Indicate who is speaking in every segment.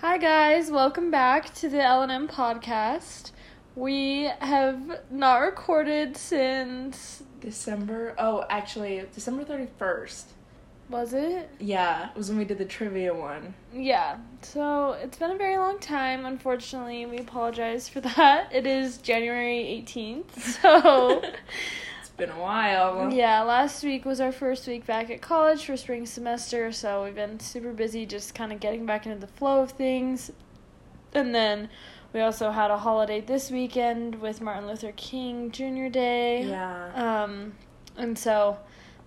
Speaker 1: Hi guys, welcome back to the L&M podcast. We have not recorded since
Speaker 2: December. Oh, actually, December 31st.
Speaker 1: was it?
Speaker 2: Yeah, it was when we did the trivia one.
Speaker 1: Yeah. So, it's been a very long time. Unfortunately, we apologize for that. It is January 18th. So,
Speaker 2: been a while.
Speaker 1: yeah, last week was our first week back at college for spring semester, so we've been super busy just kind of getting back into the flow of things. And then we also had a holiday this weekend with Martin Luther King Jr. Day.
Speaker 2: Yeah.
Speaker 1: Um, and so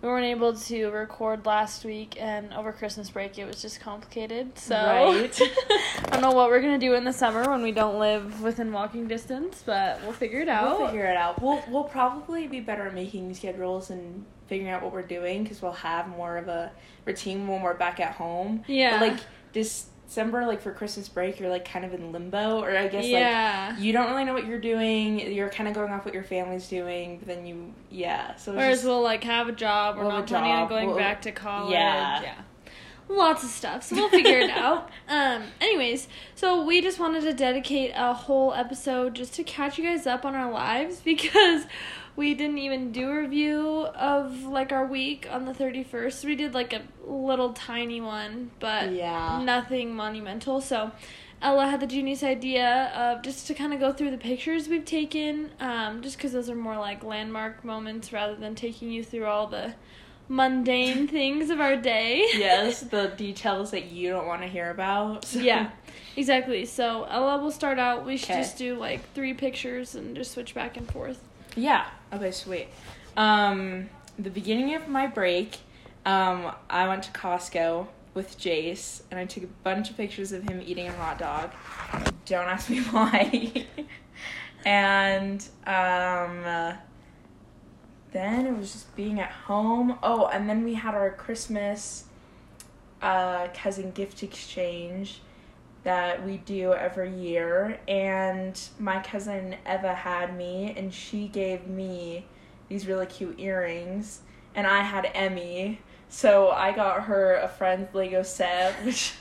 Speaker 1: we weren't able to record last week, and over Christmas break it was just complicated. So
Speaker 2: Right.
Speaker 1: I don't know what we're gonna do in the summer when we don't live within walking distance, but we'll figure it out.
Speaker 2: We'll figure it out. We'll we'll probably be better at making schedules and figuring out what we're doing because we'll have more of a routine when we're back at home.
Speaker 1: yeah.
Speaker 2: But like December, like for Christmas break, you're like kind of in limbo, or I guess like you don't really know what you're doing. You're kind of going off what your family's doing, but then you yeah. So
Speaker 1: Whereas
Speaker 2: just-
Speaker 1: we'll like have a job, we're
Speaker 2: We'll
Speaker 1: not planning on going
Speaker 2: we'll-
Speaker 1: back to college.
Speaker 2: Yeah.
Speaker 1: yeah. Lots of stuff, so we'll figure it out. Um, anyways, so we just wanted to dedicate a whole episode just to catch you guys up on our lives because we didn't even do a review of like our week on the 31st. We did like a little tiny one, but
Speaker 2: Yeah.
Speaker 1: nothing monumental. So Ella had the genius idea of just to kind of go through the pictures we've taken, um, just because those are more like landmark moments rather than taking you through all the mundane things of our day.
Speaker 2: yes, the details that you don't want to hear about. So-
Speaker 1: yeah, exactly. So Ella will start out. We should
Speaker 2: Okay.
Speaker 1: just do like three pictures and just switch back and forth.
Speaker 2: Yeah. Okay, sweet. Um, the beginning of my break, um, I went to Costco with Jace, and I took a bunch of pictures of him eating a hot dog. Don't ask me why. and um, then it was just being at home. Oh, and then we had our Christmas uh, cousin gift exchange that we do every year. And my cousin Eva had me and she gave me these really cute earrings and I had Emmy. So I got her a friend's Lego set which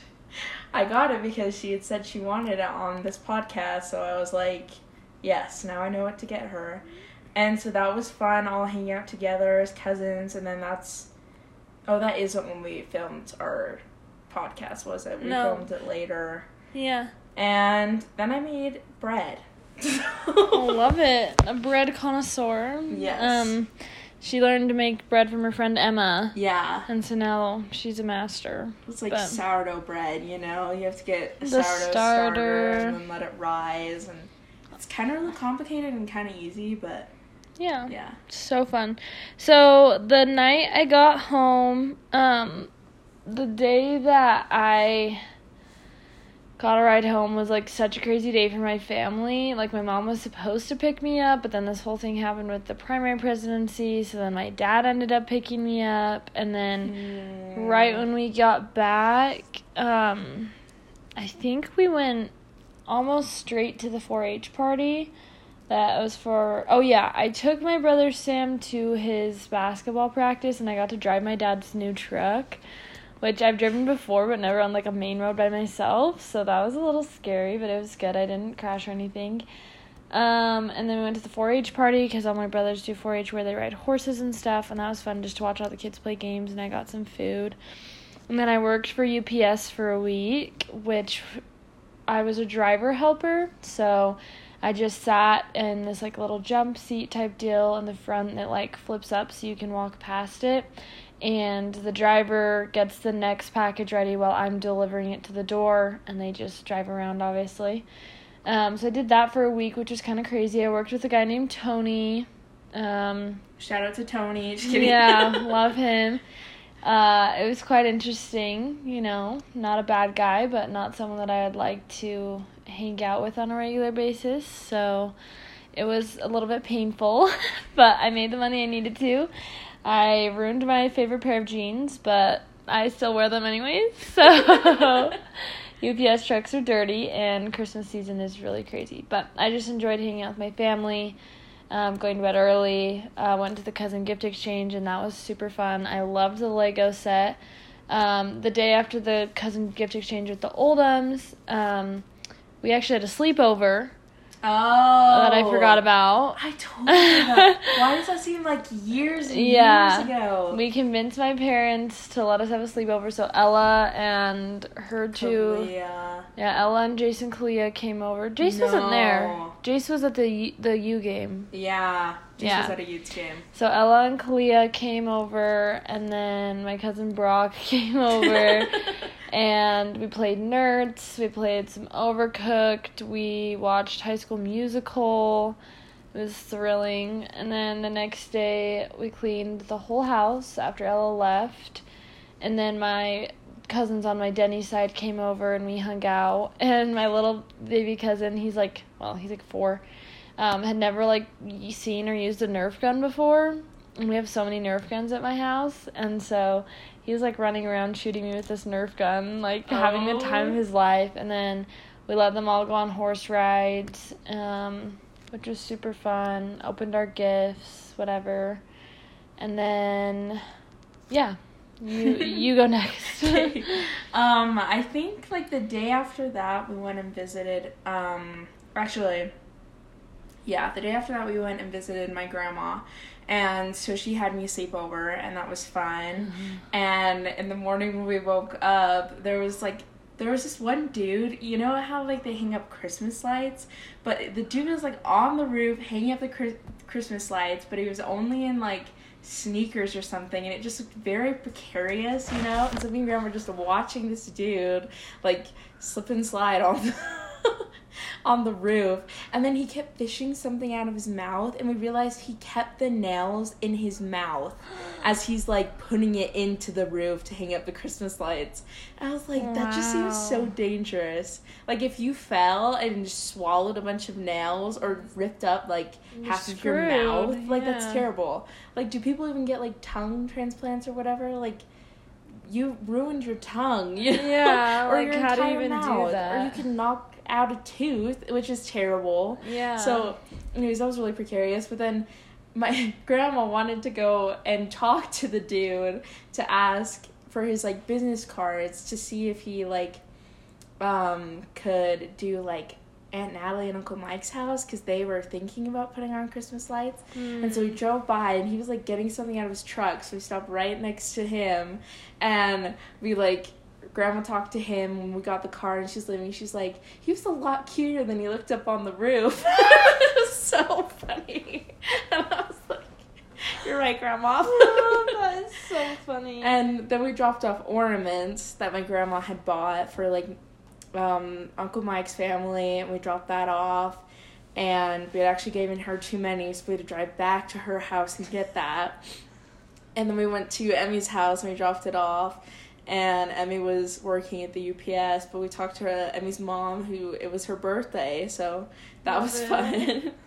Speaker 2: I got it because she had said she wanted it on this podcast. So I was like yes now I know what to get her and so that was fun all hanging out together as cousins and then that's oh that isn't when we filmed our podcast was it we
Speaker 1: No.
Speaker 2: filmed it later
Speaker 1: Yeah,
Speaker 2: and then I made bread.
Speaker 1: I love it. A bread connoisseur.
Speaker 2: Yes.
Speaker 1: Um, she learned to make bread from her friend Emma.
Speaker 2: Yeah.
Speaker 1: And so now she's a master.
Speaker 2: It's like
Speaker 1: But-
Speaker 2: sourdough bread, you know? You have to get
Speaker 1: The
Speaker 2: sourdough starter.
Speaker 1: starter.
Speaker 2: and then let it rise. And it's kind of complicated and kind of easy, but
Speaker 1: Yeah.
Speaker 2: yeah.
Speaker 1: So fun. So the night I got home, um, the day that I got a ride home was like such a crazy day for my family. Like my mom was supposed to pick me up, but then this whole thing happened with the primary presidency, so then my dad ended up picking me up and then right when we got back, um, I think we went almost straight to the 4-H party. That was for oh yeah, I took my brother Sam to his basketball practice and I got to drive my dad's new truck, which I've driven before but never on like a main road by myself. So that was a little scary, but it was good. I didn't crash or anything. Um, and then we went to the 4-H party because all my brothers do 4-H where they ride horses and stuff, and that was fun just to watch all the kids play games. And I got some food, and then I worked for UPS for a week, which I was a driver helper. So I just sat in this like little jump seat type deal in the front that like flips up so you can walk past it. And the driver gets the next package ready while I'm delivering it to the door, and they just drive around, obviously. Um, so I did that for a week, which was kind of crazy. I worked with a guy named Tony. Um,
Speaker 2: Shout out to Tony. Just kidding.
Speaker 1: yeah, love him. Uh, it was quite interesting, you know, not a bad guy, but not someone that I would like to hang out with on a regular basis. So it was a little bit painful, but I made the money I needed to. I ruined my favorite pair of jeans, but I still wear them anyways. So UPS trucks are dirty, and Christmas season is really crazy. But I just enjoyed hanging out with my family um, going to bed early. Uh, went to the cousin gift exchange, and that was super fun. I loved the Lego set. Um, the day after the cousin gift exchange with the Oldhams, um, we actually had a sleepover
Speaker 2: Oh.
Speaker 1: that I forgot oh. about.
Speaker 2: I totally forgot. Why does that seem like years and
Speaker 1: Yeah.
Speaker 2: years ago?
Speaker 1: We convinced my parents to let us have a sleepover, so Ella and her two.
Speaker 2: Yeah.
Speaker 1: Yeah, Ella and Jason Kalia came over. Jace wasn't there.
Speaker 2: No.
Speaker 1: Jace was at the U- the U game.
Speaker 2: Yeah. Just
Speaker 1: Yeah.
Speaker 2: was at a youth game.
Speaker 1: So Ella and Kalia came over, and then my cousin Brock came over, and we played Nertz. We played some Overcooked. We watched High School Musical. It was thrilling. And then the next day, we cleaned the whole house after Ella left. And then my cousins on my Denny side came over and we hung out. And my little baby cousin, he's like, well, he's like four, um, had never like seen or used a Nerf gun before. And we have so many Nerf guns at my house. And so he was like running around shooting me with this Nerf gun, like having the time of
Speaker 2: Oh.
Speaker 1: his life. And then we let them all go on horse rides, um, which was super fun. Opened our gifts, whatever. And then, yeah, you you go next.
Speaker 2: um, I think like the day after that we went and visited. Um, actually, yeah, the day after that we went and visited my grandma, and so she had me sleep over, and that was fun. Mm-hmm. And in the morning when we woke up, there was like there was this one dude. You know how like they hang up Christmas lights, but the dude was like on the roof hanging up the Chris- Christmas lights, but he was only in like sneakers or something and it just looked very precarious, you know? And so me and grandma were just watching this dude like slip and slide on the on the roof. And then he kept fishing something out of his mouth and we realized he kept the nails in his mouth as he's like putting it into the roof to hang up the Christmas lights. And I was like, that just seems so dangerous. Like if you fell and just swallowed a bunch of nails or ripped up like
Speaker 1: You're
Speaker 2: half of your mouth, like that's terrible. Like, do people even get like tongue transplants or whatever? Like, you ruined your tongue, you know?
Speaker 1: Yeah,
Speaker 2: or
Speaker 1: like,
Speaker 2: your
Speaker 1: how do you even do
Speaker 2: mouth, or you can knock out a tooth, which is terrible.
Speaker 1: Yeah.
Speaker 2: So, anyways, that was really precarious. But then my grandma wanted to go and talk to the dude to ask for his like business cards to see if he like um could do like Aunt Natalie and Uncle Mike's house because they were thinking about putting on Christmas lights. And so we drove by and he was like getting something out of his truck. So we stopped right next to him and we like grandma talked to him when we got the car and she's leaving. She's like, he was a lot cuter than he looked up on the roof. it was so funny. And I was like, You're right, grandma.
Speaker 1: that is so funny.
Speaker 2: And then we dropped off ornaments that my grandma had bought for like um, Uncle Mike's family, and we dropped that off. And we had actually given her too many, so we had to drive back to her house and get that. And then we went to Emmy's house and we dropped it off. And Emmy was working at the UPS, but we talked to her, Emmy's mom, who it was her birthday, so that
Speaker 1: Love
Speaker 2: was
Speaker 1: it.
Speaker 2: fun.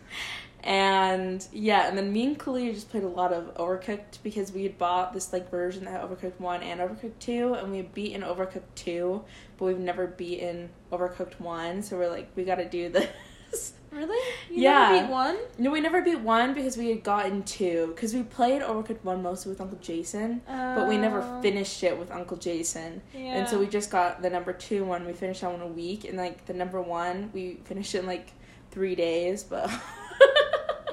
Speaker 2: And yeah, and then me and Kalia just played a lot of Overcooked because we had bought this like version that had Overcooked one and Overcooked two, and we had beaten Overcooked two, but we've never beaten Overcooked one. So we're like, we got to do this.
Speaker 1: Really? You
Speaker 2: Yeah.
Speaker 1: never beat one?
Speaker 2: no, we never beat one because we had gotten two because we played Overcooked one mostly with Uncle Jason, but we never
Speaker 1: Oh.
Speaker 2: finished it with Uncle Jason.
Speaker 1: Yeah.
Speaker 2: And so we just got the number two one. We finished that one a week, and like the number one, we finished it in like three days, but.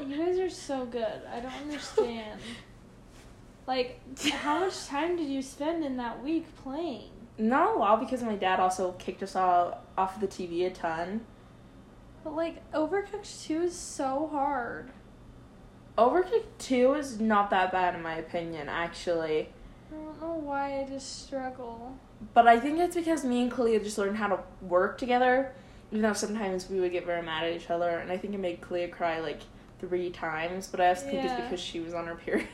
Speaker 1: You guys are so good. I don't understand. like, how much time did you spend in that week playing?
Speaker 2: Not a lot because my dad also kicked us all off of the TV a ton.
Speaker 1: But like, Overcooked 2 is so hard.
Speaker 2: Overcooked 2 is not that bad in my opinion, actually.
Speaker 1: I don't know why I just struggle.
Speaker 2: But I think it's because me and Kalia just learned how to work together. Even though sometimes we would get very mad at each other, and I think it made Kalia cry like three times. But I also think it's because she was on her period.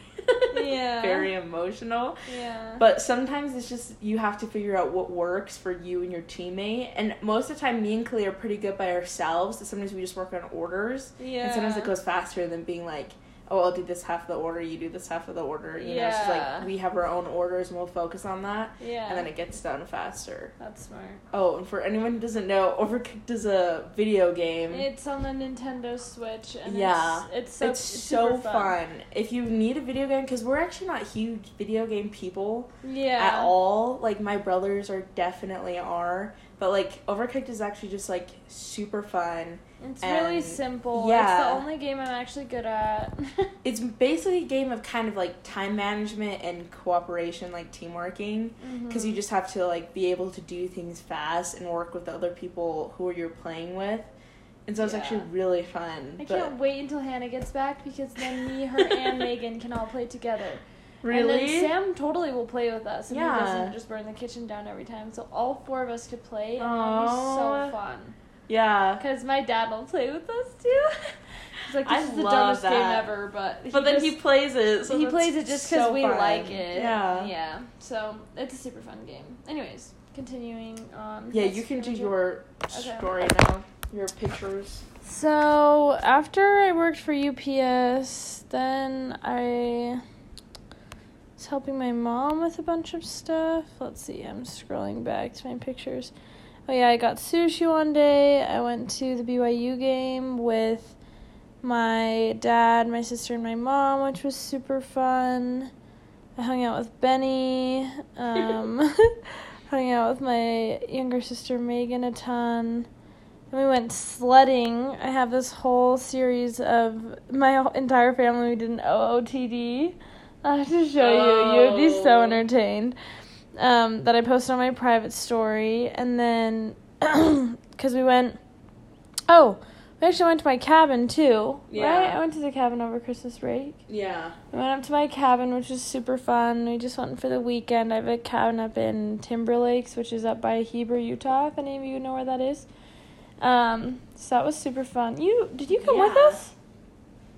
Speaker 1: Yeah.
Speaker 2: very emotional.
Speaker 1: Yeah.
Speaker 2: But sometimes it's just you have to figure out what works for you and your teammate. And most of the time, me and Kalia are pretty good by ourselves. Sometimes we just work on orders.
Speaker 1: yeah.
Speaker 2: And sometimes it goes faster than being like oh, I'll do this half of the order, you do this half of the order. You know, it's like we have our own orders and we'll focus on that,
Speaker 1: Yeah.
Speaker 2: and then it gets done faster.
Speaker 1: That's smart.
Speaker 2: Oh, and for anyone who doesn't know, Overcooked is a video game.
Speaker 1: It's on the Nintendo Switch, and
Speaker 2: Yeah.
Speaker 1: it's, it's so
Speaker 2: it's
Speaker 1: it's
Speaker 2: so
Speaker 1: super
Speaker 2: fun. If you need a video game, because we're actually not huge video game people
Speaker 1: Yeah.
Speaker 2: at all. Like my brothers are definitely are, but like Overcooked is actually just like super fun.
Speaker 1: It's really
Speaker 2: and-
Speaker 1: simple. It's the only game I'm actually good at.
Speaker 2: It's basically a game of kind of like time management and cooperation, like teamworking, because
Speaker 1: Mm-hmm.
Speaker 2: you just have to like be able to do things fast and work with the other people who you're playing with. And so it's
Speaker 1: Yeah.
Speaker 2: actually really fun.
Speaker 1: I
Speaker 2: but
Speaker 1: can't wait until Hannah gets back because then me, her, and Megan can all play together.
Speaker 2: really,
Speaker 1: Sam totally will play with us, and
Speaker 2: Yeah.
Speaker 1: he doesn't just burn the kitchen down every time. So all four of us could play, and it'll be so fun.
Speaker 2: Yeah.
Speaker 1: Because my dad will play with us too. He's like, this
Speaker 2: I
Speaker 1: is the dumbest game ever, but
Speaker 2: But then
Speaker 1: just-
Speaker 2: he plays it. So
Speaker 1: he plays it just because
Speaker 2: so
Speaker 1: we
Speaker 2: fun.
Speaker 1: like it.
Speaker 2: Yeah.
Speaker 1: Yeah. So it's a super fun game. Anyways, continuing on.
Speaker 2: Yeah, you can do
Speaker 1: pretty much it.
Speaker 2: your
Speaker 1: Okay.
Speaker 2: story now. Your pictures.
Speaker 1: So after I worked for UPS, then I was helping my mom with a bunch of stuff. Let's see, I'm scrolling back to my pictures. Oh yeah, I got sushi one day. I went to the BYU game with my dad, my sister, and my mom, which was super fun. I hung out with Benny. Um, hung out with my younger sister Megan a ton. And we went sledding. I have this whole series of my entire family. We did an OOTD. I have to show you. You would be so
Speaker 2: Oh.
Speaker 1: entertained. Um, that I posted on my private story, and then because we went. Oh, we actually went to my cabin too.
Speaker 2: yeah. Right?
Speaker 1: I went to the cabin over Christmas break.
Speaker 2: Yeah.
Speaker 1: We went up to my cabin, which was super fun. We just went for the weekend. I have a cabin up in Timber Lakes, which is up by Heber, Utah. If any of you know where that is, um, so that was super fun. You did you come with
Speaker 2: Yeah.
Speaker 1: us?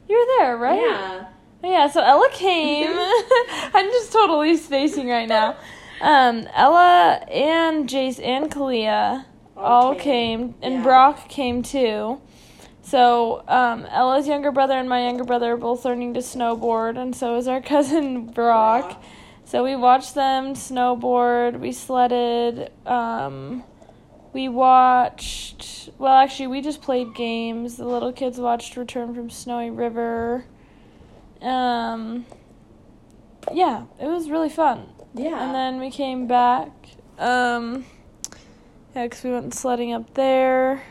Speaker 1: You were there, right?
Speaker 2: Yeah.
Speaker 1: Yeah. So Ella came. I'm just totally spacing right now. Um, Ella and Jace and Kalia all came, and
Speaker 2: yeah.
Speaker 1: Brock came too. So um, Ella's younger brother and my younger brother are both learning to snowboard, and so is our cousin Brock.
Speaker 2: Brock.
Speaker 1: So we watched them snowboard. We sledded. Um, we watched. Well, actually, we just played games. The little kids watched Return from Snowy River. Um, yeah, it was really fun.
Speaker 2: Yeah.
Speaker 1: And then we came back. Um, yeah, because we went sledding up there.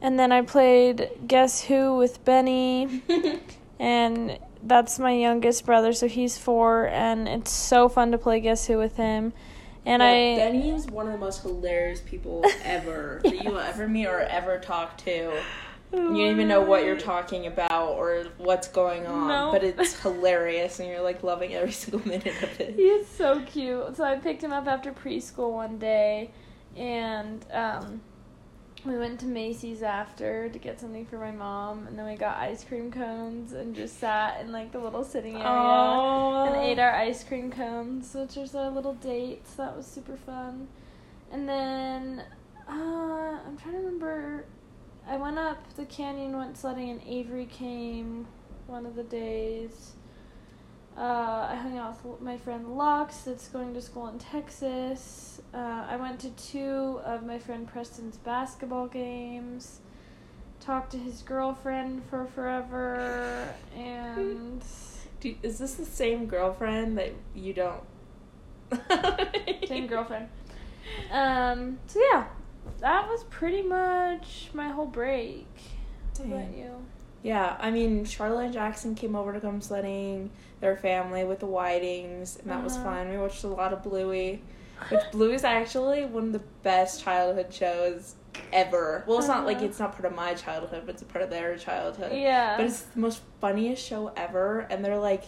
Speaker 1: And then I played Guess Who with Benny. and that's my youngest brother, so he's four. And it's so fun to play Guess Who with him. And
Speaker 2: Yeah,
Speaker 1: I.
Speaker 2: Benny is one of the most hilarious people ever that you will ever meet or ever talk to. You don't even know what you're talking about or what's going on,
Speaker 1: No.
Speaker 2: but it's hilarious and you're like loving every single minute of it.
Speaker 1: He's so cute. So I picked him up after preschool one day, and um, we went to Macy's after to get something for my mom, and then we got ice cream cones and just sat in like the little sitting area and ate our ice cream cones, which was our little date. So that was super fun. And then uh, I'm trying to remember. I went up the canyon, went sledding, and Avery came one of the days. Uh, I hung out with my friend Lux, that's going to school in Texas. Uh, I went to two of my friend Preston's basketball games. Talked to his girlfriend for forever, and
Speaker 2: is this the same girlfriend that you don't?
Speaker 1: same girlfriend. Um, so yeah, that was pretty much my whole break. What about you?
Speaker 2: Yeah, I mean, Charlotte and Jackson came over to come sledding, their family with the Whitings, and that was
Speaker 1: Uh-huh.
Speaker 2: fun. We watched a lot of Bluey, which Bluey is actually one of the best childhood shows ever. Well, it's not like
Speaker 1: Uh-huh.
Speaker 2: it's not part of my childhood, but it's a part of their childhood.
Speaker 1: Yeah.
Speaker 2: But it's the most funniest show ever, and they're like,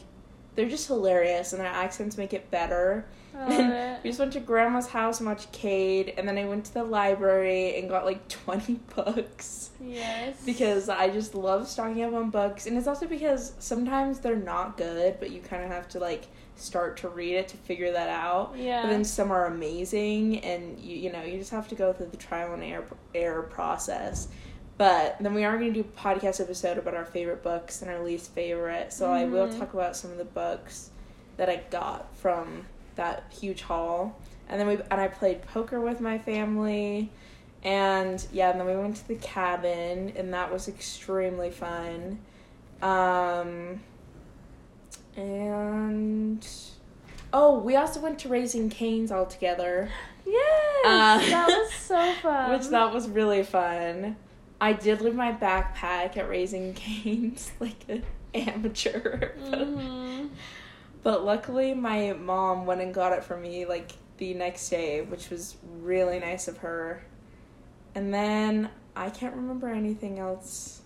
Speaker 2: they're just hilarious, and their accents make it better.
Speaker 1: I love it.
Speaker 2: we just went to grandma's house and watched Cade, and then I went to the library and got like 20 books
Speaker 1: Yes.
Speaker 2: because I just love stocking up on books, and it's also because sometimes they're not good, but you kind of have to like start to read it to figure that out.
Speaker 1: Yeah.
Speaker 2: But then some are amazing, and you you know you just have to go through the trial and error error process. But then we are going to do a podcast episode about our favorite books and our least favorite. So I will
Speaker 1: Mhm.
Speaker 2: talk about some of the books that I got from that huge haul. And then we and I played poker with my family. And yeah, and then we went to the cabin and that was extremely fun. Um and oh, we also went to Raising Cane's all together.
Speaker 1: Yes,
Speaker 2: Uh,
Speaker 1: that was so fun.
Speaker 2: Which that was really fun. I did leave my backpack at Raising Cane's like an amateur.
Speaker 1: hmm
Speaker 2: But luckily my mom went and got it for me like the next day, which was really nice of her. And then I can't remember anything else.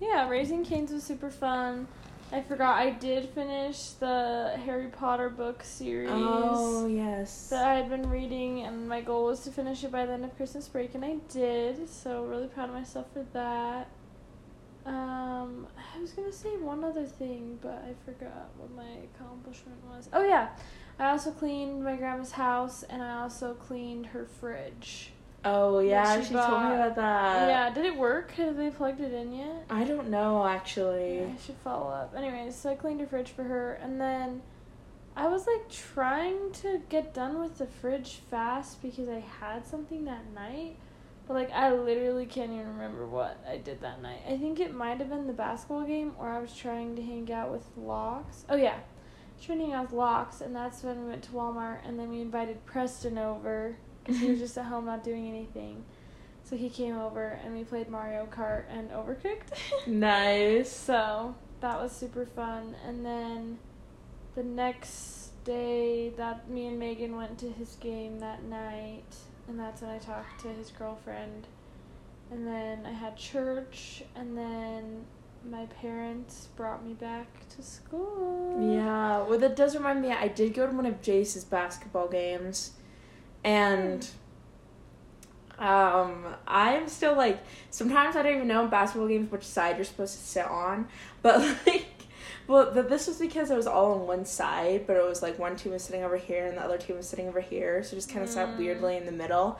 Speaker 1: Yeah, Raising Cane's was super fun. I forgot I did finish the Harry Potter book series
Speaker 2: Oh yes.
Speaker 1: that I had been reading, and my goal was to finish it by the end of Christmas break, and I did. So really proud of myself for that. Um, I was gonna say one other thing, but I forgot what my accomplishment was. Oh yeah, I also cleaned my grandma's house, and I also cleaned her fridge.
Speaker 2: Oh yeah,
Speaker 1: she
Speaker 2: she, told me about that.
Speaker 1: yeah, did it work? Have they plugged it in yet?
Speaker 2: I don't know actually.
Speaker 1: I should follow up. Anyways, so I cleaned her fridge for her, and then I was like trying to get done with the fridge fast because I had something that night. But like I literally can't even remember what I did that night. I think it might have been the basketball game or I was trying to hang out with Lux. Oh yeah. I was trying to hang out with Lux and that's when we went to Walmart and then we invited Preston over because he was just at home not doing anything. So he came over and we played Mario Kart and Overcooked.
Speaker 2: Nice.
Speaker 1: So that was super fun. And then the next day that me and Megan went to his game that night and that's when I talked to his girlfriend. And then I had church and then my parents brought me back to school.
Speaker 2: Yeah, well, that does remind me. I did go to one of Jace's basketball games, and um, I'm still like sometimes I don't even know in basketball games which side you're supposed to sit on, but like. Well, the, this was because it was all on one side, but it was like one team was sitting over here and the other team was sitting over here, so just kind of sat
Speaker 1: Mm.
Speaker 2: weirdly in the middle.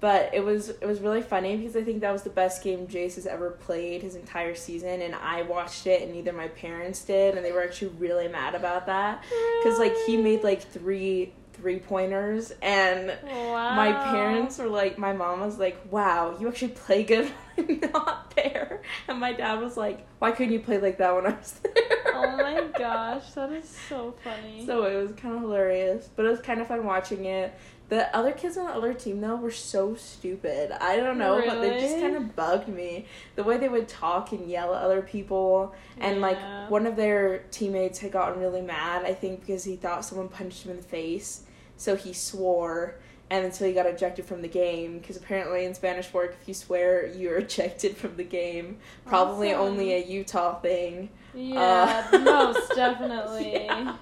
Speaker 2: But it was it was really funny because I think that was the best game Jace has ever played his entire season, and I watched it, and neither my parents did, and they were actually really mad about that because like he made like three three pointers, and
Speaker 1: Wow.
Speaker 2: my parents were like, my mom was like, "Wow, you actually play good when I'm not there," and my dad was like, "Why couldn't you play like that when I was there?"
Speaker 1: Oh my gosh, that is so funny.
Speaker 2: So it was kind of hilarious, but it was kind of fun watching it. The other kids on the other team though were so stupid. I don't know, but they just kind of bugged me. The way they would talk and yell at other people, and like one of their teammates had gotten really mad. I think because he thought someone punched him in the face, so he swore. And then so he got ejected from the game because apparently in Spanish Fork, if you swear, you're ejected from the game. Probably
Speaker 1: Awesome.
Speaker 2: only a Utah thing.
Speaker 1: yeah,
Speaker 2: Uh,
Speaker 1: most definitely.
Speaker 2: yeah.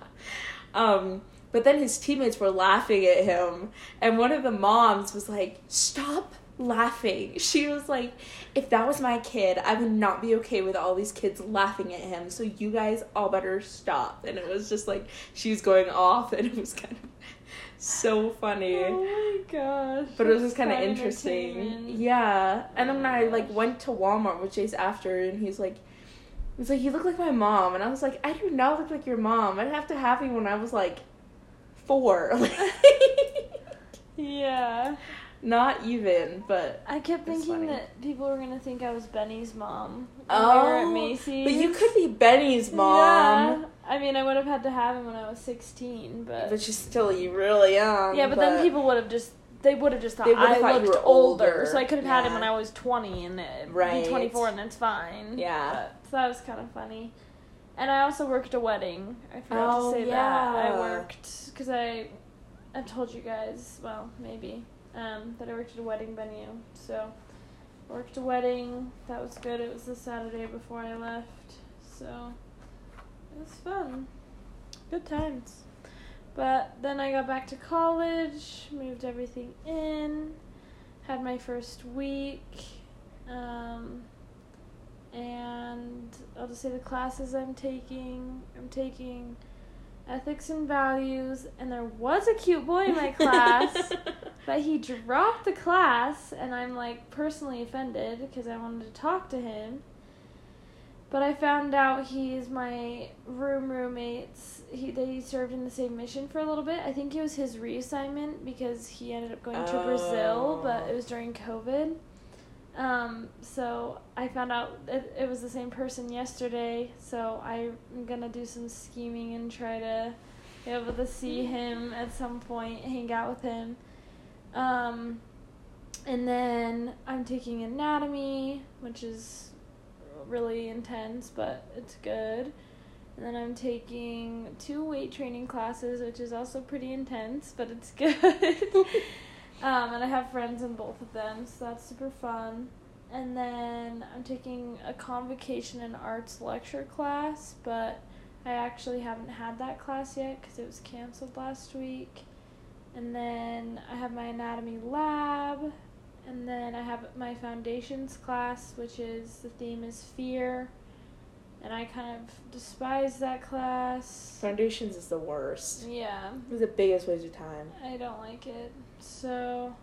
Speaker 2: Um, but then his teammates were laughing at him, and one of the moms was like, "Stop laughing." She was like, "If that was my kid, I would not be okay with all these kids laughing at him. So you guys all better stop." And it was just like she was going off, and it was kind of so funny.
Speaker 1: Oh my gosh.
Speaker 2: But it was just kind of interesting. Yeah. And then
Speaker 1: Oh
Speaker 2: when I oh
Speaker 1: like
Speaker 2: went to Walmart with Chase after and he's like he's like, You look like my mom and I was like, I do not look like your mom. I'd have to have you when I was like four.
Speaker 1: Yeah.
Speaker 2: not even, but
Speaker 1: I kept thinking that people were gonna think I was Benny's mom.
Speaker 2: Oh,
Speaker 1: we were at Macy's.
Speaker 2: But you could be Benny's mom.
Speaker 1: Yeah. I mean, I would have had to have him when I was sixteen, but,
Speaker 2: But she's still you really young.
Speaker 1: yeah. But, then people would have just they would have just thought
Speaker 2: They would have
Speaker 1: I
Speaker 2: thought
Speaker 1: looked older,
Speaker 2: older.
Speaker 1: so I could have had him when I was twenty and it,
Speaker 2: Right.
Speaker 1: be twenty four, and that's fine.
Speaker 2: Yeah.
Speaker 1: But, so that was kind of funny. And I also worked a wedding. I forgot
Speaker 2: Oh,
Speaker 1: to say that. I worked because I, I've told you guys. Well, maybe um, that I worked at a wedding venue. So, worked a wedding. That was good. It was the Saturday before I left. So, it was fun. Good times. But then I got back to college, moved everything in, had my first week. Um, and I'll just say the classes I'm taking. I'm taking ethics and values, and there was a cute boy in my class, but he dropped the class, and I'm like personally offended because I wanted to talk to him. But I found out he's my room roommates. He they served in the same mission for a little bit. I think it was his reassignment because he ended up going to Brazil, but
Speaker 2: Oh.
Speaker 1: it was during COVID. Um, so I found out it, it was the same person yesterday. So I'm gonna do some scheming and try to be able to see him at some point, hang out with him. Um, and then I'm taking anatomy, which is really intense, but it's good. And then I'm taking two weight training classes, which is also pretty intense, but it's good. um, and I have friends in both of them, so that's super fun. And then I'm taking a convocation and arts lecture class, but I actually haven't had that class yet because it was canceled last week. And then I have my anatomy lab, and then I have my foundations class, which is the theme is fear. And I kind of despise that class.
Speaker 2: Foundations is the worst.
Speaker 1: Yeah,
Speaker 2: It's the biggest waste of time.
Speaker 1: I don't like it. So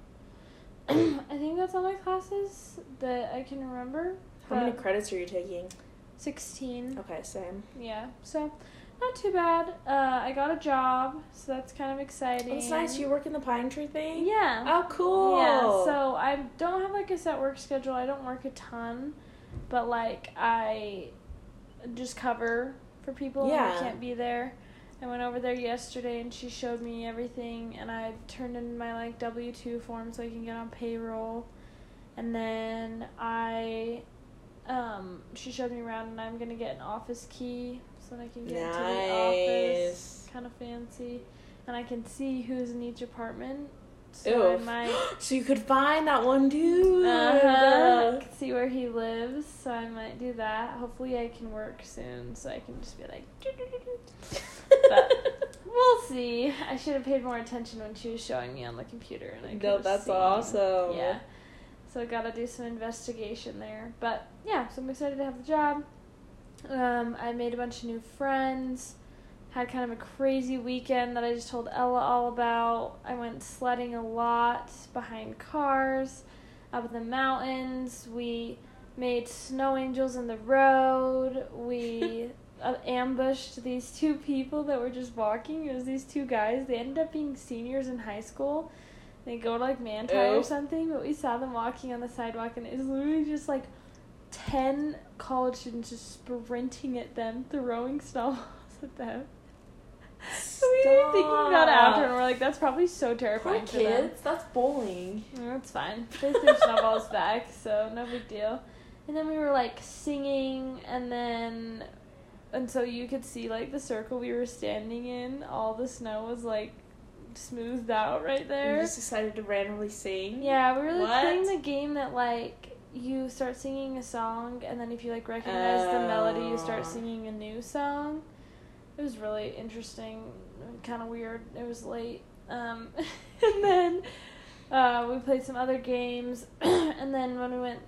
Speaker 1: I think that's all my classes that I can remember.
Speaker 2: How many credits are you taking?
Speaker 1: 16.
Speaker 2: Okay, same.
Speaker 1: Yeah, so not too bad. Uh, I got a job, so that's kind of exciting.
Speaker 2: It's nice. You work in the pine tree thing.
Speaker 1: Yeah.
Speaker 2: Oh, cool.
Speaker 1: Yeah, so I don't have like a set work schedule. I don't work a ton, but like I just cover for people when I can't be there. I went over there yesterday and she showed me everything and I turned in my like W two form so I can get on payroll. And then I um she showed me around and I'm gonna get an office key that I can get into the office.
Speaker 2: Nice.
Speaker 1: Kind of fancy. And I can see who's in each apartment. So I might
Speaker 2: So you could find that one dude.
Speaker 1: uh-huh. see where he lives, so I might do that. Hopefully, I can work soon, so I can just be like, But- we'll see. I should have paid more attention when she was showing me on the computer, and I
Speaker 2: No, that's
Speaker 1: seen.
Speaker 2: awesome.
Speaker 1: Yeah, so I gotta do some investigation there. But yeah, so I'm excited to have the job. Um, I made a bunch of new friends. Had kind of a crazy weekend that I just told Ella all about. I went sledding a lot behind cars, up in the mountains. We made snow angels in the road. We uh, ambushed these two people that were just walking. It was these two guys. They ended up being seniors in high school. They go to like Manti or something, but we saw them walking on the sidewalk, and it was literally just like ten college students just sprinting at them, throwing snowballs at them. So we were thinking about it after, and we're like, that's probably so
Speaker 2: Poor
Speaker 1: terrifying for them.
Speaker 2: kids. That's bowling.
Speaker 1: Mm, that's It's fine. They threw snowballs back, so no big deal. And then we were like singing, and then, and so you could see like the circle we were standing in. All the snow was like smoothed out right there.
Speaker 2: We just decided to randomly sing.
Speaker 1: Yeah, we were like,
Speaker 2: What?
Speaker 1: playing the game that like you start singing a song, and then if you like recognize the melody, you start
Speaker 2: Oh.
Speaker 1: singing a new song. It was really interesting, kind of weird. It was late, um, and then uh, we played some other games, and then when we went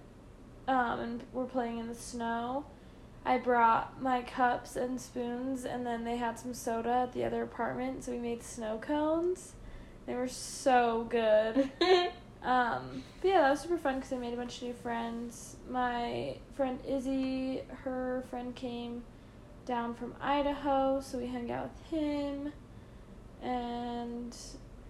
Speaker 1: um, and we're playing in the snow. I brought my cups and spoons, and then they had some soda at the other apartment, so we made snow cones. They were so good. Um, but yeah, that was super fun because I made a bunch of new friends. My friend Izzy, her friend came down from Idaho, so we hung out with him. And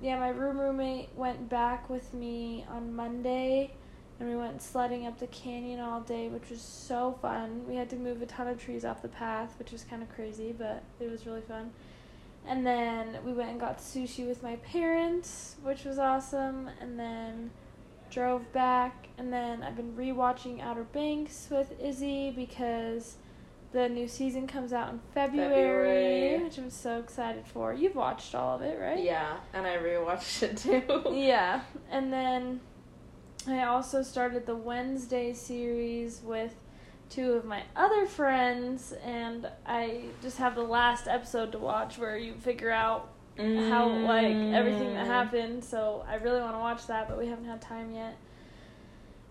Speaker 1: yeah, my room roommate went back with me on Monday, and we went sledding up the canyon all day, which was so fun. We had to move a ton of trees off the path, which was kind of crazy, but it was really fun. And then we went and got sushi with my parents, which was awesome. And then drove back. And then I've been rewatching Outer Banks with Izzy because the new season comes out in February,
Speaker 2: February.
Speaker 1: which I'm so excited for. You've watched all of it, right?
Speaker 2: Yeah, and I rewatched it too.
Speaker 1: Yeah. And then I also started the Wednesday series with two of my other friends and I just have the last episode to watch where you figure out how like everything that
Speaker 2: Mm.
Speaker 1: happened. So I really want to watch that, but we haven't had time yet.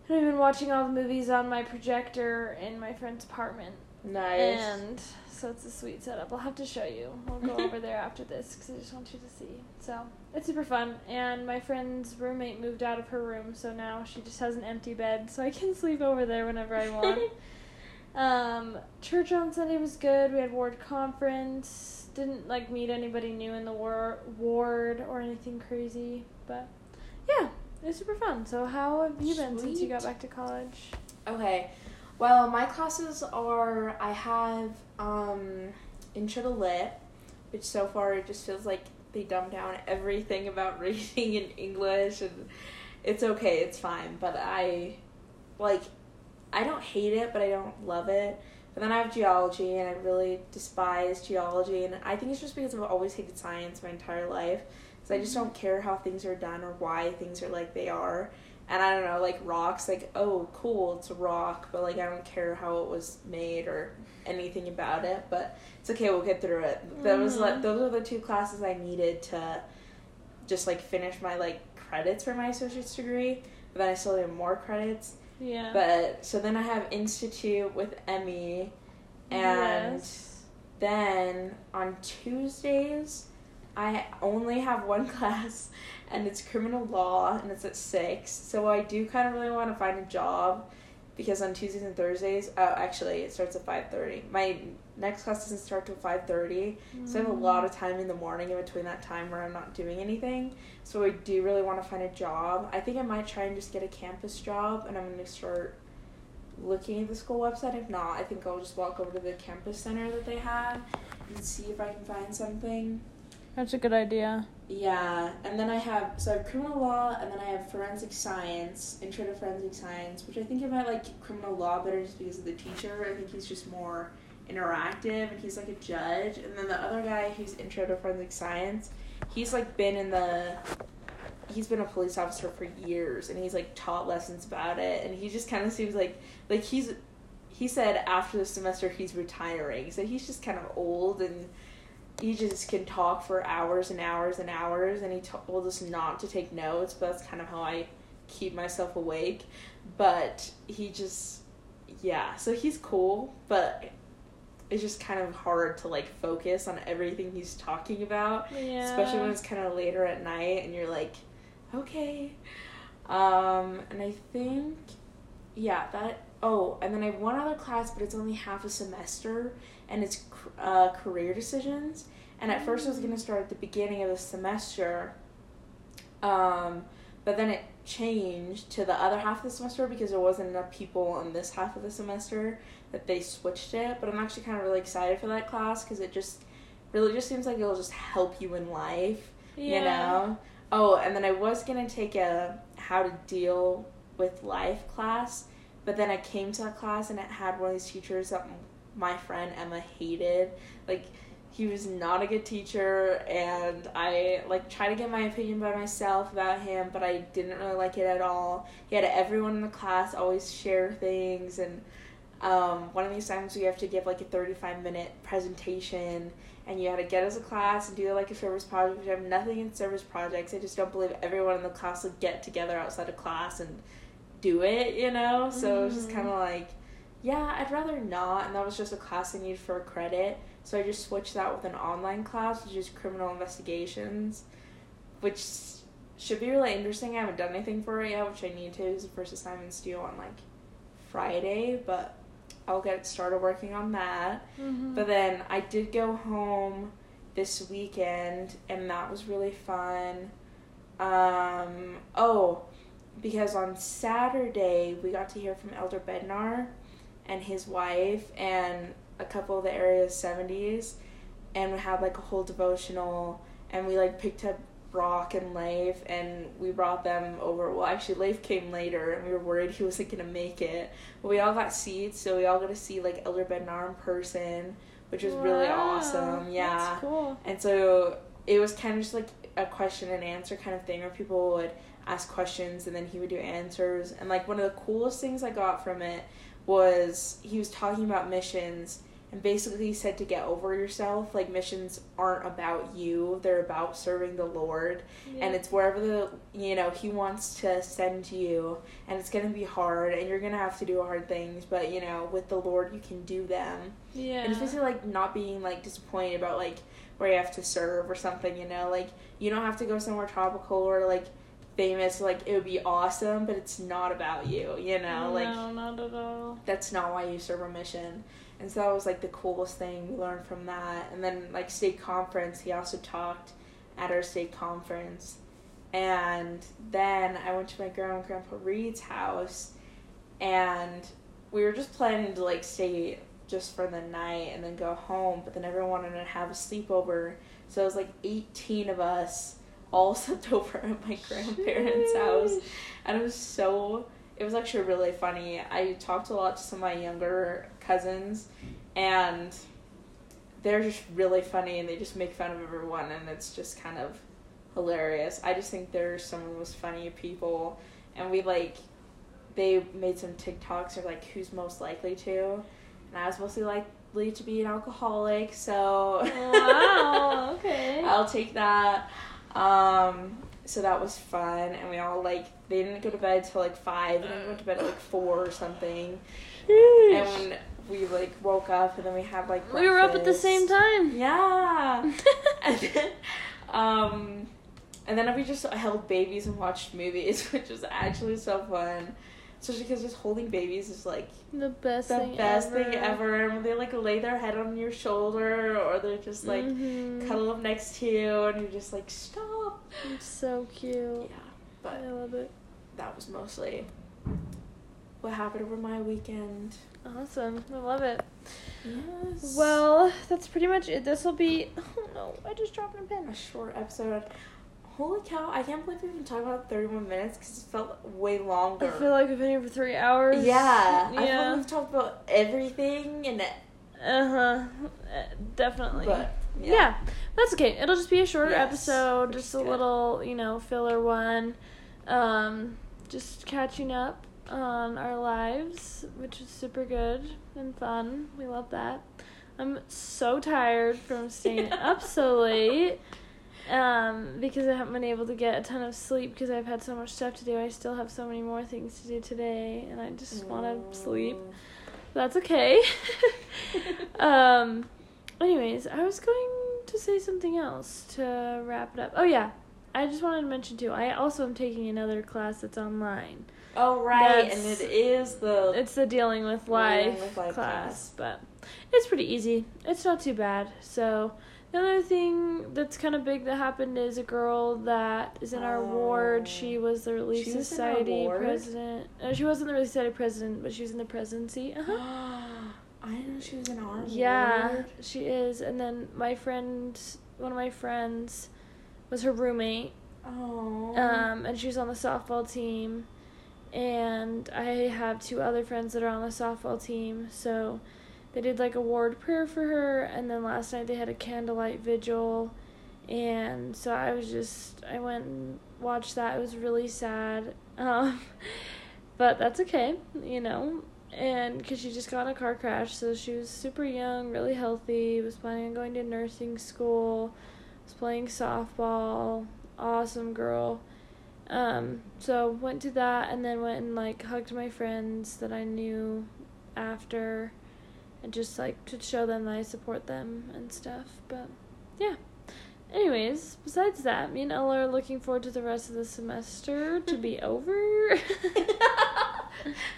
Speaker 1: And I've been watching all the movies on my projector in my friend's apartment.
Speaker 2: Nice.
Speaker 1: And so it's a sweet setup. I'll have to show you. We'll go over there after this because I just want you to see. So it's super fun. And my friend's roommate moved out of her room, so now she just has an empty bed, so I can sleep over there whenever I want. um, church on Sunday was good. We had ward conference. Didn't like meet anybody new in the war- ward or anything crazy, but yeah, it was super fun. So how have you been since you got back to college?
Speaker 2: Okay. Well, my classes are I have um intro to lit, which so far it just feels like they dumb down everything about reading in English and it's okay, it's fine, but I like I don't hate it, but I don't love it. But then I have geology and I really despise geology and I think it's just because I've always hated science my entire life. So I just don't care how things are done or why things are like they are. And I don't know, like rocks, like, oh, cool, it's a rock, but like I don't care how it was made or anything about it. But it's okay, we'll get through it. That was like
Speaker 1: Mhm.
Speaker 2: those are the two classes I needed to just like finish my like credits for my associate's degree. But then I still have more credits.
Speaker 1: Yeah.
Speaker 2: But so then I have institute with Emmy, and
Speaker 1: Yes.
Speaker 2: then on Tuesdays, I only have one class, and it's criminal law, and it's at six. So I do kind of really want to find a job, because on Tuesdays and Thursdays, oh, actually, it starts at five thirty. My next class doesn't start till five thirty, so I have a mm. lot of time in the morning in between that time where I'm not doing anything. So I do really want to find a job. I think I might try and just get a campus job, and I'm gonna start looking at the school website. If not, I think I'll just walk over to the campus center that they have and see if I can find something.
Speaker 1: That's a good idea.
Speaker 2: Yeah, and then I have so I have criminal law, and then I have forensic science, intro to forensic science, which I think I might like criminal law better just because of the teacher. I think he's just more interactive, and he's like a judge. And then the other guy who's intro to forensic science, he's like been in the, he's been a police officer for years, and he's like taught lessons about it, and he just kind of seems like like he's. He said after the semester he's retiring, so he's just kind of old and he just can talk for hours and hours and hours and he told us not to take notes but that's kind of how i keep myself awake but he just yeah so he's cool but it's just kind of hard to like focus on everything he's talking about
Speaker 1: Yeah.
Speaker 2: especially when it's kind of later at night and you're like okay. Um and i think yeah that oh and then i have one other class but it's only half a semester and it's uh, career decisions. And at first i was going to start at the beginning of the semester um but then it changed to the other half of the semester because there wasn't enough people in this half of the semester that they switched it. But i'm actually kind of really excited for that class because it just really just seems like it'll just help you in life
Speaker 1: Yeah.
Speaker 2: you know? Oh and then i was gonna take a how to deal with life class but then i came to that class and it had one of these teachers that my friend emma hated. Like he was not a good teacher and i like tried to get my opinion by myself about him but i didn't really like it at all. He had everyone in the class always share things and um, one of these times we have to give like a 35 minute presentation and you had to get as a class and do like a service project which I have nothing in service projects I just don't believe everyone in the class would get together outside of class and do it you know? So it was just
Speaker 1: Mhm.
Speaker 2: kind of like yeah I'd rather not and that was just a class I needed for a credit so I just switched that with an online class which is criminal investigations which should be really interesting I haven't done anything for it yet which I need to it's the first assignment's due on like Friday but I'll get started working on that
Speaker 1: Mhm.
Speaker 2: but then I did go home this weekend, and that was really fun. Um, oh, because on Saturday we got to hear from Elder Bednar and his wife and a couple of the area's 70s, and we had like a whole devotional, and we like picked up Brock and Leif, and we brought them over. Well, actually, Leif came later, and we were worried he wasn't gonna make it. But we all got seats, so we all got to see like Elder Bednar in person, which was really awesome. Yeah.
Speaker 1: That's cool.
Speaker 2: And so it was kind of just like a question and answer kind of thing where people would ask questions and then he would do answers. And like one of the coolest things I got from it was he was talking about missions and basically said to get over yourself. Like missions aren't about you; they're about serving the Lord,
Speaker 1: Yeah.
Speaker 2: and it's wherever the you know He wants to send you, and it's gonna be hard, and you're gonna have to do hard things. But you know, with the Lord, you can do them.
Speaker 1: yeah.
Speaker 2: And it's basically like not being like disappointed about like where you have to serve or something, you know, like you don't have to go somewhere tropical or like famous, like it would be awesome, but it's not about you, you know, like
Speaker 1: no, not at all.
Speaker 2: that's not why you serve a mission. And so that was like the coolest thing we learned from that. And then like stake conference, he also talked at our stake conference. And then I went to my grandma and grandpa Reed's house and we were just planning to like stay just for the night and then go home, but then everyone wanted to have a sleepover. So it was like 18 of us all slept over at my grandparents' house. And it was so it was actually really funny. I talked a lot to some of my younger cousins, and they're just really funny, and they just make fun of everyone, and it's just kind of hilarious. I just think they're some of the most funny people, and we like they made some TikToks of like who's most likely to, and I was mostly likely to be an alcoholic, so oh,
Speaker 1: Wow, okay.
Speaker 2: I'll take that. Um, so that was fun, and we all like they didn't go to bed till like five, and then we went to bed at like four or something. And when we like woke up, and then we had like
Speaker 1: we were up at the same time.
Speaker 2: Yeah. and then, um, and then we just held babies and watched movies, which was actually so fun. Especially because just holding babies is like
Speaker 1: the best
Speaker 2: the
Speaker 1: thing
Speaker 2: best
Speaker 1: ever.
Speaker 2: thing ever. And when they like lay their head on your shoulder, or they're just like
Speaker 1: Mhm.
Speaker 2: cuddle up next to you, and you're just like stop.
Speaker 1: It's so cute.
Speaker 2: Yeah, but I
Speaker 1: love it.
Speaker 2: that was mostly what happened over my weekend.
Speaker 1: Awesome. I love it.
Speaker 2: Yes.
Speaker 1: Well, that's pretty much it. This will be. Oh no! I just dropped a pen.
Speaker 2: a short episode. Holy cow! I can't believe we've been talking about thirty-one minutes because it felt way longer.
Speaker 1: I feel like we've been here for three hours.
Speaker 2: yeah, I feel like we've talked about everything and
Speaker 1: Uh huh. Definitely.
Speaker 2: but
Speaker 1: yeah.
Speaker 2: yeah.
Speaker 1: that's okay. It'll just be a shorter
Speaker 2: Yes,
Speaker 1: episode, just a
Speaker 2: good.
Speaker 1: little, you know, filler one. Um, just catching up on our lives, which is super good and fun. We love that. I'm so tired from staying up so late. Um, because I haven't been able to get a ton of sleep because I've had so much stuff to do. I still have so many more things to do today, and I just want to sleep. That's okay. um, anyways, I was going to say something else to wrap it up. Oh yeah, I just wanted to mention too. I also am taking another class that's online.
Speaker 2: Oh right,
Speaker 1: That's-
Speaker 2: and it is the
Speaker 1: It's the dealing with
Speaker 2: Dealing with life
Speaker 1: class, but it's pretty easy. It's not too bad. So the other thing that's kind of big that happened is a girl that is in our ward.
Speaker 2: Oh.
Speaker 1: She was the Relief
Speaker 2: was
Speaker 1: Society president. Uh, she wasn't the Relief Society president, but she was in the presidency. Uh-huh.
Speaker 2: I didn't know she was in our
Speaker 1: Yeah,
Speaker 2: ward.
Speaker 1: she is. And then my friend, one of my friends, was her roommate.
Speaker 2: Oh.
Speaker 1: Um, and she was on the softball team. And I have two other friends that are on the softball team. So they did like a ward prayer for her. And then last night they had a candlelight vigil. And so I was just, I went and watched that. It was really sad. Um, but that's okay, you know. And because she just got in a car crash, so she was super young, really healthy, was planning on going to nursing school, was playing softball, awesome girl. Um, so went to that and then went and like hugged my friends that I knew after and just like to show them that I support them and stuff. But yeah. Anyways, besides that, me and Ella are looking forward to the rest of the semester to be over.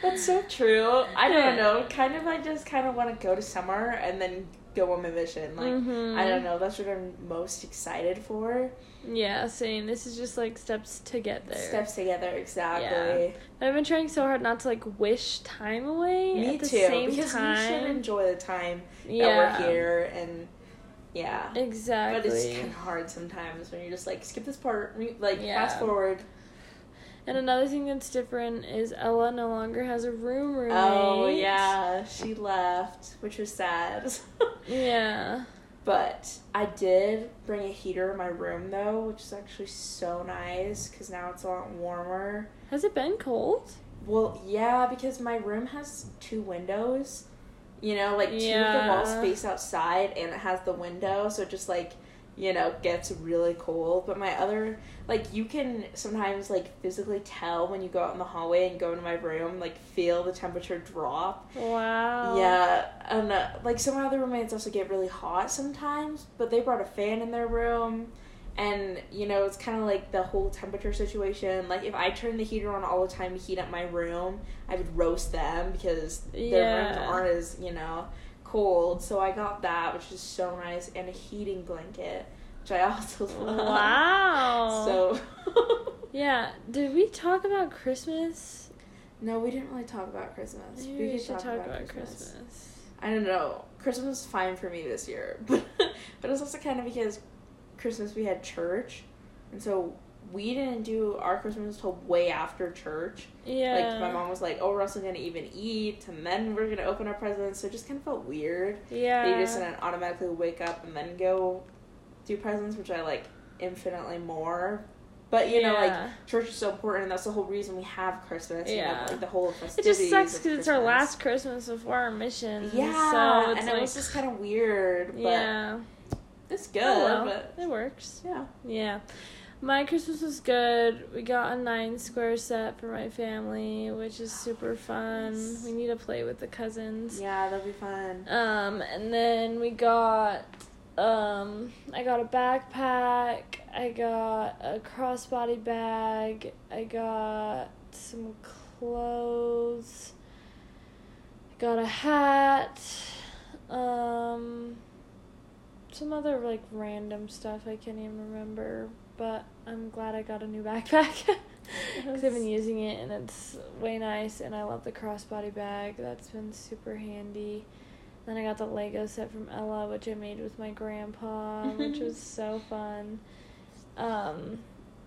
Speaker 2: That's so true. I don't know. Kind of, I just kind of want to go to summer and then go on my mission. Like,
Speaker 1: Mhm.
Speaker 2: I don't know. That's what I'm most excited for.
Speaker 1: Yeah, same. This is just like steps to get there.
Speaker 2: Steps together, exactly. Yeah.
Speaker 1: I've been trying so hard not to like wish time away.
Speaker 2: Me
Speaker 1: at the
Speaker 2: too.
Speaker 1: Same
Speaker 2: because
Speaker 1: time.
Speaker 2: we should enjoy the time
Speaker 1: yeah.
Speaker 2: that we're here, and yeah.
Speaker 1: Exactly.
Speaker 2: But it's kind of hard sometimes when you're just like skip this part, re- like
Speaker 1: Yeah.
Speaker 2: fast forward.
Speaker 1: And another thing that's different is Ella no longer has a room oh, roommate.
Speaker 2: Oh yeah, she left, which was sad.
Speaker 1: Yeah.
Speaker 2: But I did bring a heater in my room though, which is actually so nice because now it's a lot warmer.
Speaker 1: Has it been cold?
Speaker 2: Well, yeah, because my room has two windows, You know, like two of the walls
Speaker 1: Yeah.
Speaker 2: face outside and it has the window, so it just like, you know, gets really cold. But my other like you can sometimes like physically tell when you go out in the hallway and go into my room, like feel the temperature drop.
Speaker 1: Wow.
Speaker 2: Yeah, and uh, like some of my other roommates also get really hot sometimes, but they brought a fan in their room, and you know it's kind of like the whole temperature situation. Like if I turn the heater on all the time to heat up my room, I would roast them because their rooms aren't as you know cold. So I got that, which is so nice, and a heating blanket, I also love.
Speaker 1: Wow.
Speaker 2: So.
Speaker 1: Yeah. Did we talk about Christmas?
Speaker 2: No, we didn't really talk about Christmas.
Speaker 1: Maybe
Speaker 2: we
Speaker 1: we should
Speaker 2: talk,
Speaker 1: talk,
Speaker 2: about,
Speaker 1: about
Speaker 2: Christmas.
Speaker 1: Christmas.
Speaker 2: I don't know. Christmas was fine for me this year, but but it's also kind of because Christmas we had church, and so we didn't do our Christmas till way after church.
Speaker 1: Yeah.
Speaker 2: Like my mom was like, "Oh, we're also gonna even eat, and then we're gonna open our presents." So it just kind of felt weird.
Speaker 1: Yeah.
Speaker 2: They just didn't automatically wake up and then go do presents, which I like infinitely more. But you know,
Speaker 1: Yeah.
Speaker 2: like church is so important, and that's the whole reason we have Christmas. You know,
Speaker 1: Yeah.
Speaker 2: like the whole
Speaker 1: It
Speaker 2: festivities.
Speaker 1: It just sucks because it's our last Christmas before our mission.
Speaker 2: Yeah,
Speaker 1: So it's
Speaker 2: and
Speaker 1: like,
Speaker 2: it was just kind of weird, but
Speaker 1: yeah.
Speaker 2: it's good.
Speaker 1: Oh, well,
Speaker 2: But
Speaker 1: it works.
Speaker 2: yeah,
Speaker 1: Yeah. My Christmas was good. We got a nine square set for my family, which is super fun.
Speaker 2: Nice.
Speaker 1: We need to play with the cousins.
Speaker 2: yeah, that'll be fun.
Speaker 1: Um, and then we got um I got a backpack, I got a crossbody bag, I got some clothes, I got a hat, um some other like random stuff I can't even remember, but I'm glad I got a new backpack. Because I've been using it and it's way nice, and I love the crossbody bag. That's been super handy. Then I got the Lego set from Ella, which I made with my grandpa, which was so fun. Um,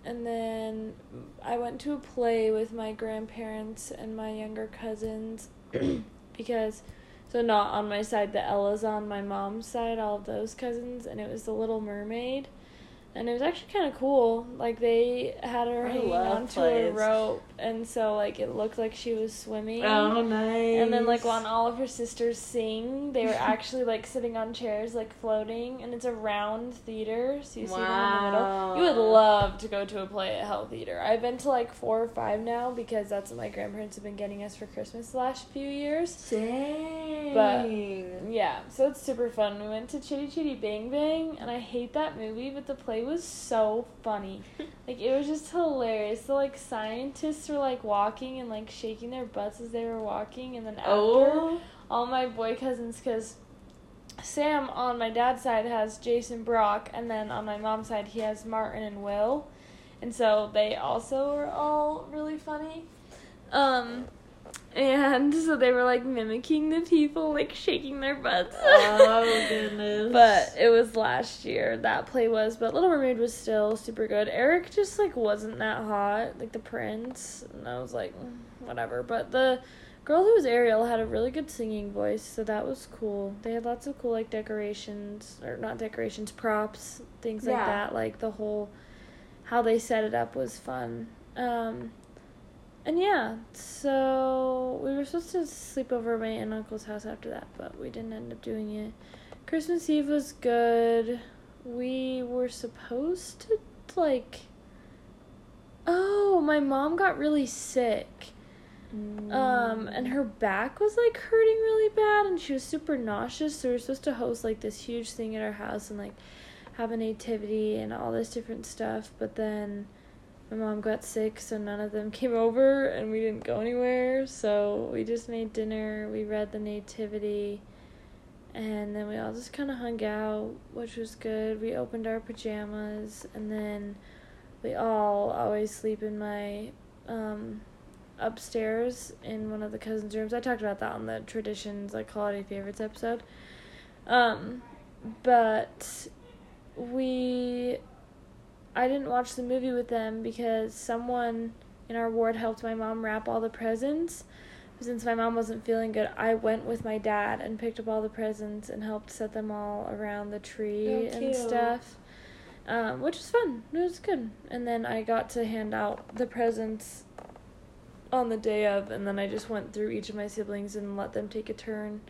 Speaker 1: and then I went to a play with my grandparents and my younger cousins because, so not on my side, the Ella's on my mom's side, all of those cousins, and it was the Little Mermaid. And it was actually kind of cool. Like they had her
Speaker 2: I
Speaker 1: hanging onto a rope, and so like it looked like she was swimming.
Speaker 2: Oh, nice.
Speaker 1: And then like when all of her sisters sing, they were actually like sitting on chairs, like floating, and it's a round theater, so you see them in the middle. You would love to go to a play at Hale Theater. I've been to like four or five now because that's what my grandparents have been getting us for Christmas the last few years.
Speaker 2: Dang.
Speaker 1: But- Yeah, so it's super fun. We went to Chitty Chitty Bang Bang, and I hate that movie, but the play was so funny. Like it was just hilarious. The like scientists were like walking and like shaking their butts as they were walking, and then after
Speaker 2: oh,
Speaker 1: all my boy cousins, because Sam on my dad's side has Jason Brock, and then on my mom's side he has Martin and Will, and so they also were all really funny. Um, and so they were like mimicking the people, like shaking their butts.
Speaker 2: oh goodness.
Speaker 1: But it was last year that play was, but Little Mermaid was still super good. Eric just like wasn't that hot, like the prince, and I was like, "Mm, whatever. But the girl who was Ariel had a really good singing voice, so that was cool. They had lots of cool like decorations or not decorations, props, things like
Speaker 2: Yeah.
Speaker 1: that. Like the whole how they set it up was fun. Um, and yeah, so we were supposed to sleep over at my aunt and uncle's house after that, but we didn't end up doing it. Christmas Eve was good. We were supposed to like. Oh, my mom got really sick. Um, and her back was like hurting really bad, and she was super nauseous. So we were supposed to host like this huge thing at our house and like have a nativity and all this different stuff. But then my mom got sick, so none of them came over, and we didn't go anywhere. So we just made dinner. We read the nativity, and then we all just kind of hung out, which was good. We opened our pajamas, and then we all always sleep in my um upstairs in one of the cousins' rooms. I talked about that on the traditions like holiday favorites episode. Um but we I didn't watch the movie with them because someone in our ward helped my mom wrap all the presents. Since my mom wasn't feeling good, I went with my dad and picked up all the presents and helped set them all around the tree
Speaker 2: Oh,
Speaker 1: and stuff. Um, which was fun. It was good. And then I got to hand out the presents on the day of, and then I just went through each of my siblings and let them take a turn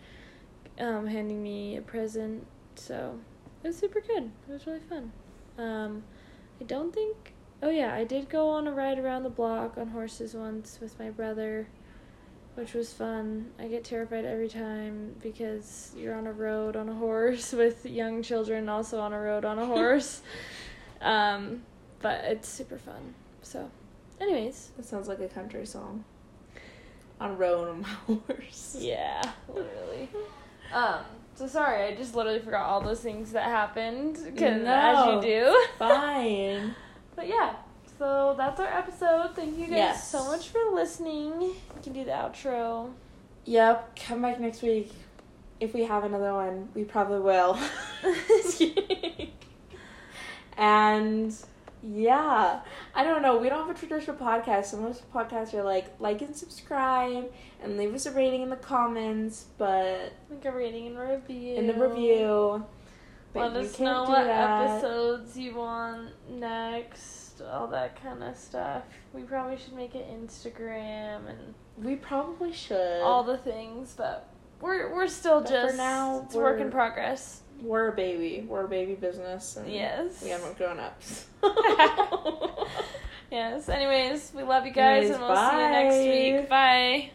Speaker 1: um, handing me a present. So it was super good. It was really fun. Um, I don't think. Oh yeah, I did go on a ride around the block on horses once with my brother, which was fun. I get terrified every time because you're on a road on a horse with young children also on a road on a horse. um, but it's super fun. So, anyways,
Speaker 2: That sounds like a country song. On a road on my horse.
Speaker 1: yeah, literally. Um, so sorry, I just literally forgot all those things that happened because as you
Speaker 2: No.
Speaker 1: do.
Speaker 2: Fine.
Speaker 1: But yeah, so that's our episode. Thank you guys
Speaker 2: Yes.
Speaker 1: so much for listening. You can do the outro.
Speaker 2: Yep, come back next week. If we have another one, we probably will. And yeah, I don't know. We don't have a traditional podcast. So most podcasts are like like and subscribe and leave us a rating in the comments, but
Speaker 1: Like a rating and review.
Speaker 2: in the review. But
Speaker 1: Let us know what
Speaker 2: that.
Speaker 1: episodes you want next, all that kind of stuff. We probably should make an Instagram and
Speaker 2: We probably should.
Speaker 1: all the things, but we're we're still
Speaker 2: But for
Speaker 1: just
Speaker 2: now,
Speaker 1: it's a work in progress.
Speaker 2: We're a baby. We're a baby business. And
Speaker 1: Yes.
Speaker 2: We haven't grown ups.
Speaker 1: Yes. Anyways, we love you guys,
Speaker 2: Anyways,
Speaker 1: and we'll see you next week. Bye.